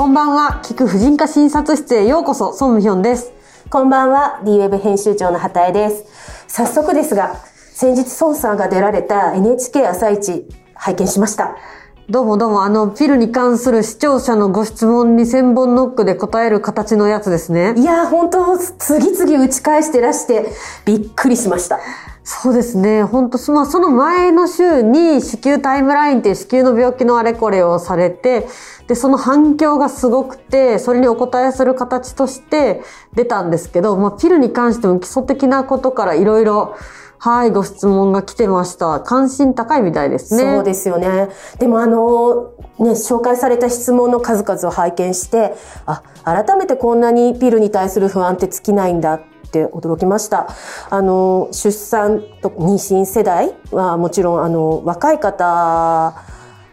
こんばんは。聞く婦人科診察室へようこそ、ソンムヒョンです。こんばんは、D-Web 編集長の畑江です。早速ですが、先日孫さんが出られた NHK 朝一拝見しました。どうもどうも、あの、ピルに関する視聴者のご質問に千本ノックで答える形のやつですね。いやー、本当次々打ち返してらして、びっくりしました。そうですね。本当まあ、その前の週に子宮タイムラインっていう子宮の病気のあれこれをされて、で、その反響がすごくて、それにお答えする形として出たんですけど、まあ、ピルに関しても基礎的なことからいろいろ、はい、ご質問が来てました。関心高いみたいですね。そうですよね。でもあの、ね、紹介された質問の数々を拝見して、あ、改めてこんなにピルに対する不安って尽きないんだって驚きました。あの、出産と妊娠世代はもちろん、あの、若い方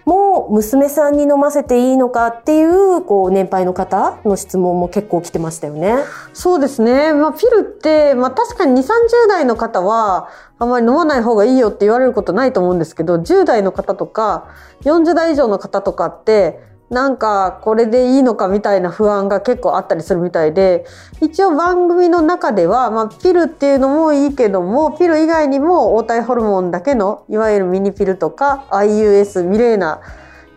も娘さんに飲ませていいのかっていう、こう、年配の方の質問も結構来てましたよね。そうですね。まあ、ピルって、まあ確かに2、30代の方は、あんまり飲まない方がいいよって言われることないと思うんですけど、10代の方とか、40代以上の方とかって、なんかこれでいいのかみたいな不安が結構あったりするみたいで、一応番組の中では、まあピルっていうのもいいけども、ピル以外にも黄体ホルモンだけの、いわゆるミニピルとか、IUS、ミレーナって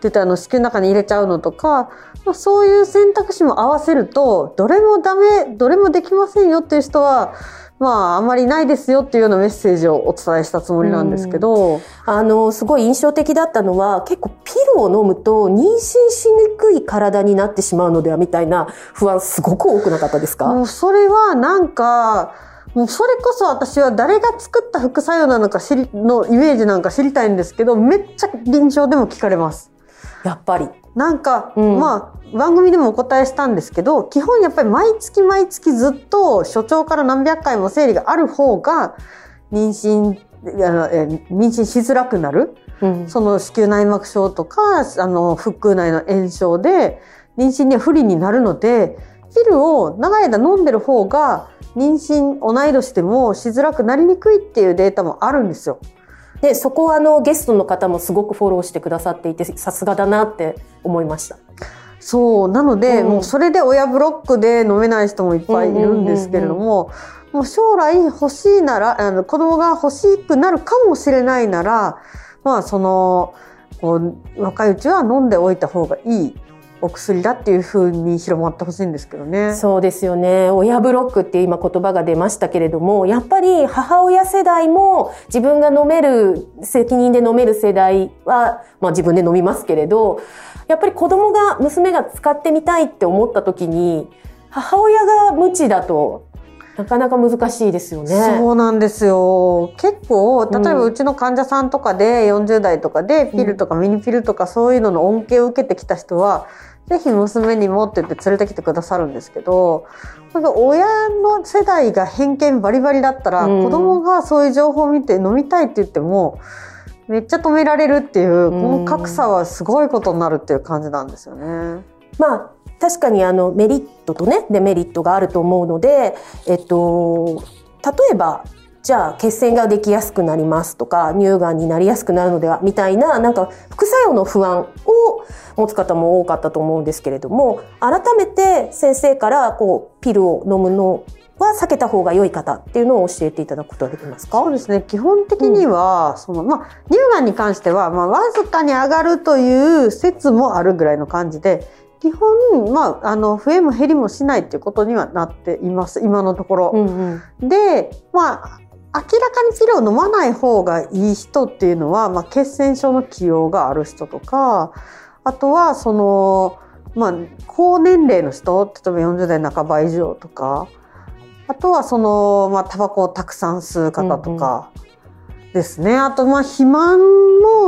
言ってあの子宮の中に入れちゃうのとか、まあ、そういう選択肢も合わせると、どれもダメ、どれもできませんよっていう人は、まあ、あまりないですよっていうようなメッセージをお伝えしたつもりなんですけど、あの、すごい印象的だったのは、結構ピを飲むと妊娠しにくい体になってしまうのではみたいな不安すごく多くなかったですか？もうそれはなんか、もうそれこそ私は誰が作った副作用なのか知り、のイメージなんか知りたいんですけど、めっちゃ臨床でも聞かれます。やっぱり。なんか、うんまあ、番組でもお答えしたんですけど、基本やっぱり毎月毎月ずっと所長から何百回も生理がある方が、妊娠、あのえ妊娠しづらくなる。うんその子宮内膜症とか、あの、腹腔内の炎症で、妊娠には不利になるので、ピルを長い間飲んでる方が、妊娠同い年でもしづらくなりにくいっていうデータもあるんですよ。で、そこはあのゲストの方もすごくフォローしてくださっていて、さすがだなって思いました。そう。なので、うんもうそれで親ブロックで飲めない人もいっぱいいるんですけれども、もう将来欲しいなら、あの子供が欲しくなるかもしれないなら、まあその、こう若いうちは飲んでおいた方がいいお薬だっていう風に広まってほしいんですけどね。そうですよね。親ブロックって今言葉が出ましたけれども、やっぱり母親世代も自分が飲める、責任で飲める世代は、まあ自分で飲みますけれど、やっぱり子供が、娘が使ってみたいって思った時に、母親が無知だとなかなか難しいですよね。そうなんですよ。結構、例えばうちの患者さんとかで40代とかでピルとかミニピルとかそういうのの恩恵を受けてきた人は、ぜひ娘にもって言って連れてきてくださるんですけど、なんか親の世代が偏見バリバリだったら、うん子供がそういう情報を見て飲みたいって言っても、めっちゃ止められるっていう、この格差はすごいことになるっていう感じなんですよね。まあ確かにあのメリットとねデメリットがあると思うので、えっと、例えばじゃあ血栓ができやすくなりますとか乳がんになりやすくなるのではみたいななんか副作用の不安を持つ方も多かったと思うんですけれども改めて先生からこうピルを飲むのは避けた方が良い方っていうのを教えていただくことはできますか？そうですね。基本的には、その、まあ、乳がんに関しては、まあ、わずかに上がるという説もあるぐらいの感じで、基本、まあ、あの、増えも減りもしないっていうことにはなっています。今のところ。うんうんで、まあ、明らかにピルを飲まない方がいい人っていうのは、まあ、血栓症の起用がある人とか、あとは、その、まあ、高年齢の人、例えば40代半ば以上とか、あとはその、まあ、タバコをたくさん吸う方とかですね。あと、まあ、肥満の、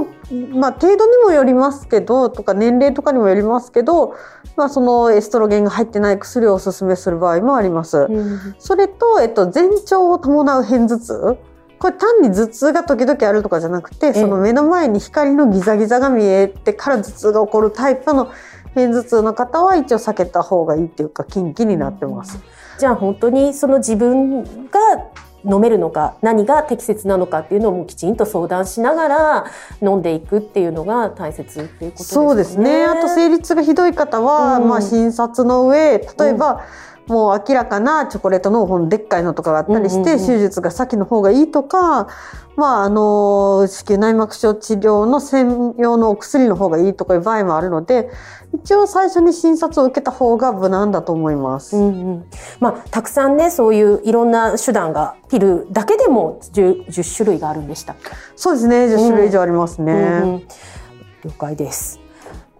まあ、程度にもよりますけど、とか年齢とかにもよりますけど、まあ、そのエストロゲンが入ってない薬をお勧めする場合もあります。うんそれと、えっと、前兆を伴う片頭痛。これ単に頭痛が時々あるとかじゃなくて、その目の前に光のギザギザが見えてから頭痛が起こるタイプの片頭痛の方は一応避けた方がいいっていうか、禁忌になってます。じゃあ本当にその自分が飲めるのか何が適切なのかっていうのをきちんと相談しながら飲んでいくっていうのが大切っていうことですね。そうですね。あと生理痛がひどい方は、うん。まあ、診察の上例えば、もう明らかなチョコレートのこのでっかいのとかがあったりして、うんうんうん手術が先の方がいいとか、まあ、あの子宮内膜症治療の専用のお薬の方がいいとかいう場合もあるので一応最初に診察を受けた方が無難だと思います。うんうんまあ、たくさんねそういういろんな手段がピルだけでも 10, 10種類があるんでしたっけ？そうですね10種類以上ありますね。うんうん了解です。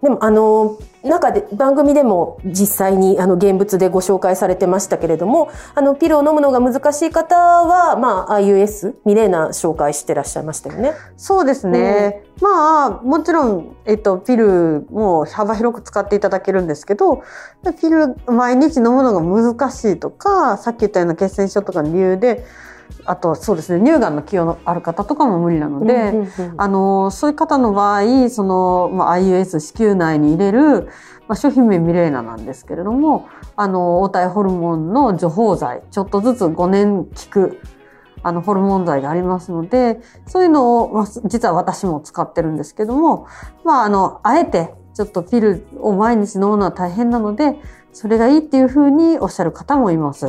でもあの中で番組でも実際にあの現物でご紹介されてましたけれどもあのピルを飲むのが難しい方は、まあ、IUS ミレーナ紹介してらっしゃいましたよね。そうですね。まあ、もちろん、えっと、ピルも幅広く使っていただけるんですけど、ピル毎日飲むのが難しいとか、さっき言ったような血栓症とかの理由で、あとそうですね、乳がんの寄与のある方とかも無理なので、うんうんうん。あの、そういう方の場合、その、まあ、IUS 子宮内に入れる、まあ、商品名ミレーナなんですけれども、あの、黄体ホルモンの除胞剤、ちょっとずつ5年効く、あの、ホルモン剤がありますので、そういうのを、まあ、実は私も使ってるんですけども、まあ、あの、あえて、ちょっとピルを毎日飲むのは大変なので、それがいいっていうふうにおっしゃる方もいます。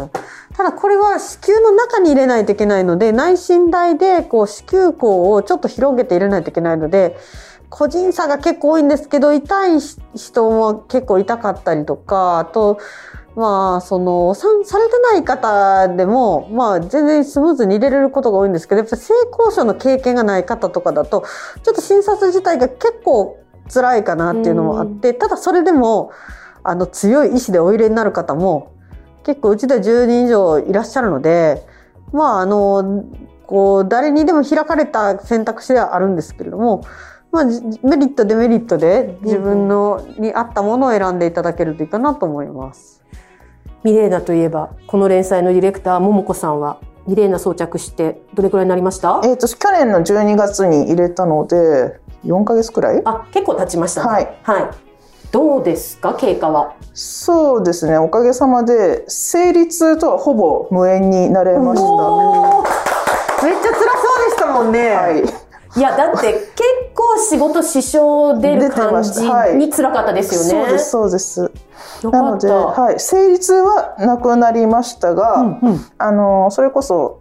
ただこれは子宮の中に入れないといけないので、内診台でこう子宮口をちょっと広げて入れないといけないので、個人差が結構多いんですけど、痛い人も結構痛かったりとか、あと、まあ、その、お産されてない方でも、まあ、全然スムーズに入れれることが多いんですけど、やっぱ性交渉の経験がない方とかだと、ちょっと診察自体が結構辛いかなっていうのもあって、ただそれでも、あの、強い意志でお入れになる方も、結構うちでは10人以上いらっしゃるので、まあ、あの、こう、誰にでも開かれた選択肢ではあるんですけれども、まあ、じメリット、デメリットで自分のに合ったものを選んでいただけるといいかなと思います。ミレーナといえばこの連載のディレクター桃子さんはミレーナ装着してどれくらいになりました？えっ、と、去年の12月に入れたので、4ヶ月くらい？あ結構経ちましたね。はい。はい。どうですか経過は？そうですね、おかげさまで、生理痛とはほぼ無縁になれました。めっちゃ辛そうでしたもんね。はい。いやだって結構仕事支障出る出てま感じに辛かったですよね。そうです、そうです。よなので。はい、生理痛はなくなりましたが、うんうんあの、それこそ、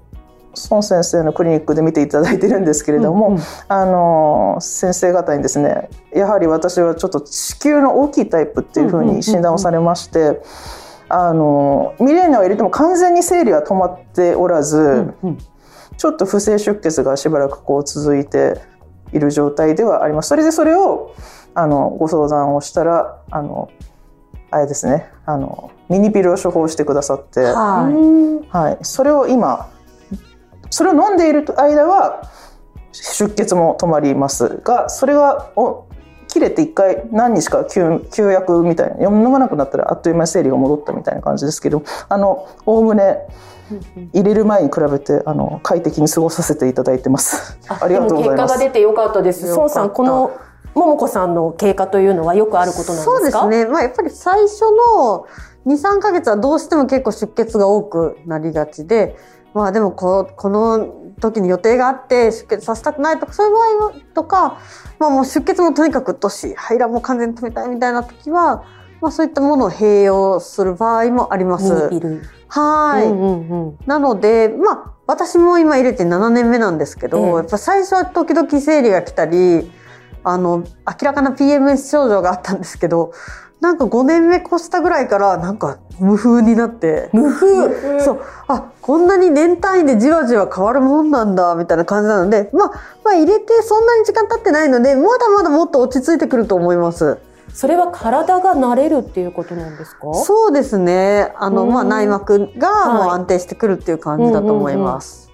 孫先生のクリニックで見ていただいてるんですけれども、うんうんあの先生方にですねやはり私はちょっと子宮の大きいタイプっていうふうに診断をされまして、あのミレーナを入れても完全に生理は止まっておらず、うんうんちょっと不正出血がしばらくこう続いている状態ではあります。それでそれをあのご相談をしたらあのあれですねあのミニピルを処方してくださって。はい。うんはい、それを今それを飲んでいる間は出血も止まりますがそれがお切れて一回何日か休休薬みたいな飲まなくなったらあっという間に生理が戻ったみたいな感じですけどあのおおむね入れる前に比べてあの快適に過ごさせていただいてます。ありがとうございますでも結果が出。てよかったです。孫さんこの桃子さんの経過というのはよくあることなんですか？そうですね。まあやっぱり最初の2、3ヶ月はどうしても結構出血が多くなりがちで、まあでもここの時に予定があって出血させたくないとかそういう場合はとか、まあもう出血もとにかくうっとうしい、排卵も完全に止めたいみたいな時は、まあそういったものを併用する場合もあります。はい。うんうんうん。なので、まあ、私も今入れて7年目なんですけど、ええやっぱ最初は時々生理が来たり、あの、明らかな PMS 症状があったんですけど、なんか5年目越したぐらいから、なんか無風になって、無風？そう、あ、こんなに年単位でじわじわ変わるもんなんだ、みたいな感じなので、まあ、まあ入れてそんなに時間経ってないので、まだまだもっと落ち着いてくると思います。それは体が慣れるっていうことなんですか？そうですね。あの、うんまあ内膜がもうはい安定してくるっていう感じだと思います。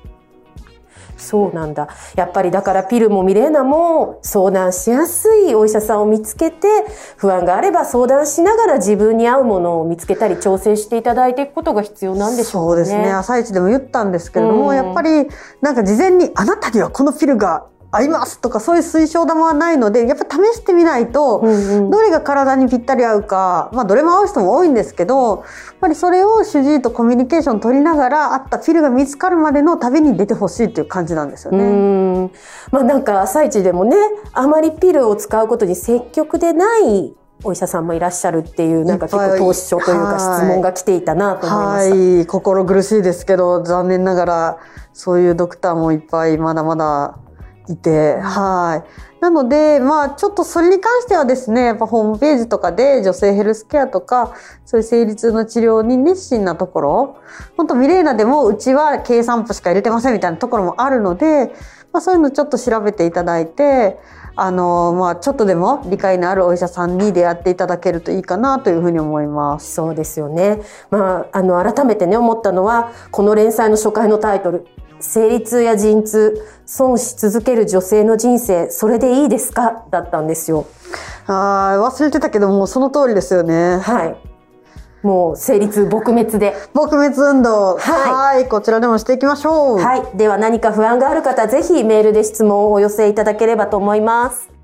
そうなんだ。やっぱりだからピルもミレーナも相談しやすいお医者さんを見つけて、不安があれば相談しながら自分に合うものを見つけたり調整していただいていくことが必要なんでしょうかね。そうですね。朝一でも言ったんですけれども、うんやっぱりなんか事前にあなたにはこのピルが合いますとかそういう推奨玉はないのでやっぱ試してみないと、うんうん。どれが体にぴったり合うか、まあ、どれも合う人も多いんですけどやっぱりそれを主治医とコミュニケーション取りながら合ったピルが見つかるまでの旅に出てほしいっていう感じなんですようね。ん。まあなんか朝一でもねあまりピルを使うことに積極でないお医者さんもいらっしゃるっていうなんか結構投資書というかはい質問が来ていたなと思いまはした。い。心苦しいですけど残念ながらそういうドクターもいっぱいまだまだいて、はい。なので、まあ、ちょっとそれに関してはですね、やっぱホームページとかで女性ヘルスケアとか、そういう生理痛の治療に熱心なところ、本当ミレーナでもうちは計算譜しか入れてませんみたいなところもあるので、まあ、そういうのちょっと調べていただいて、あの、まあ、ちょっとでも理解のあるお医者さんに出会っていただけるといいかなというふうに思います。そうですよね。まあ、あの、改めてね、思ったのは、この連載の初回のタイトル、生理痛や陣痛、損し続ける女性の人生、それでいいですか？だったんですよ。ああ、忘れてたけどもうその通りですよね。はい。もう、生理痛撲滅で。撲滅運動。はいはい。こちらでもしていきましょう。はい。では何か不安がある方、ぜひメールで質問をお寄せいただければと思います。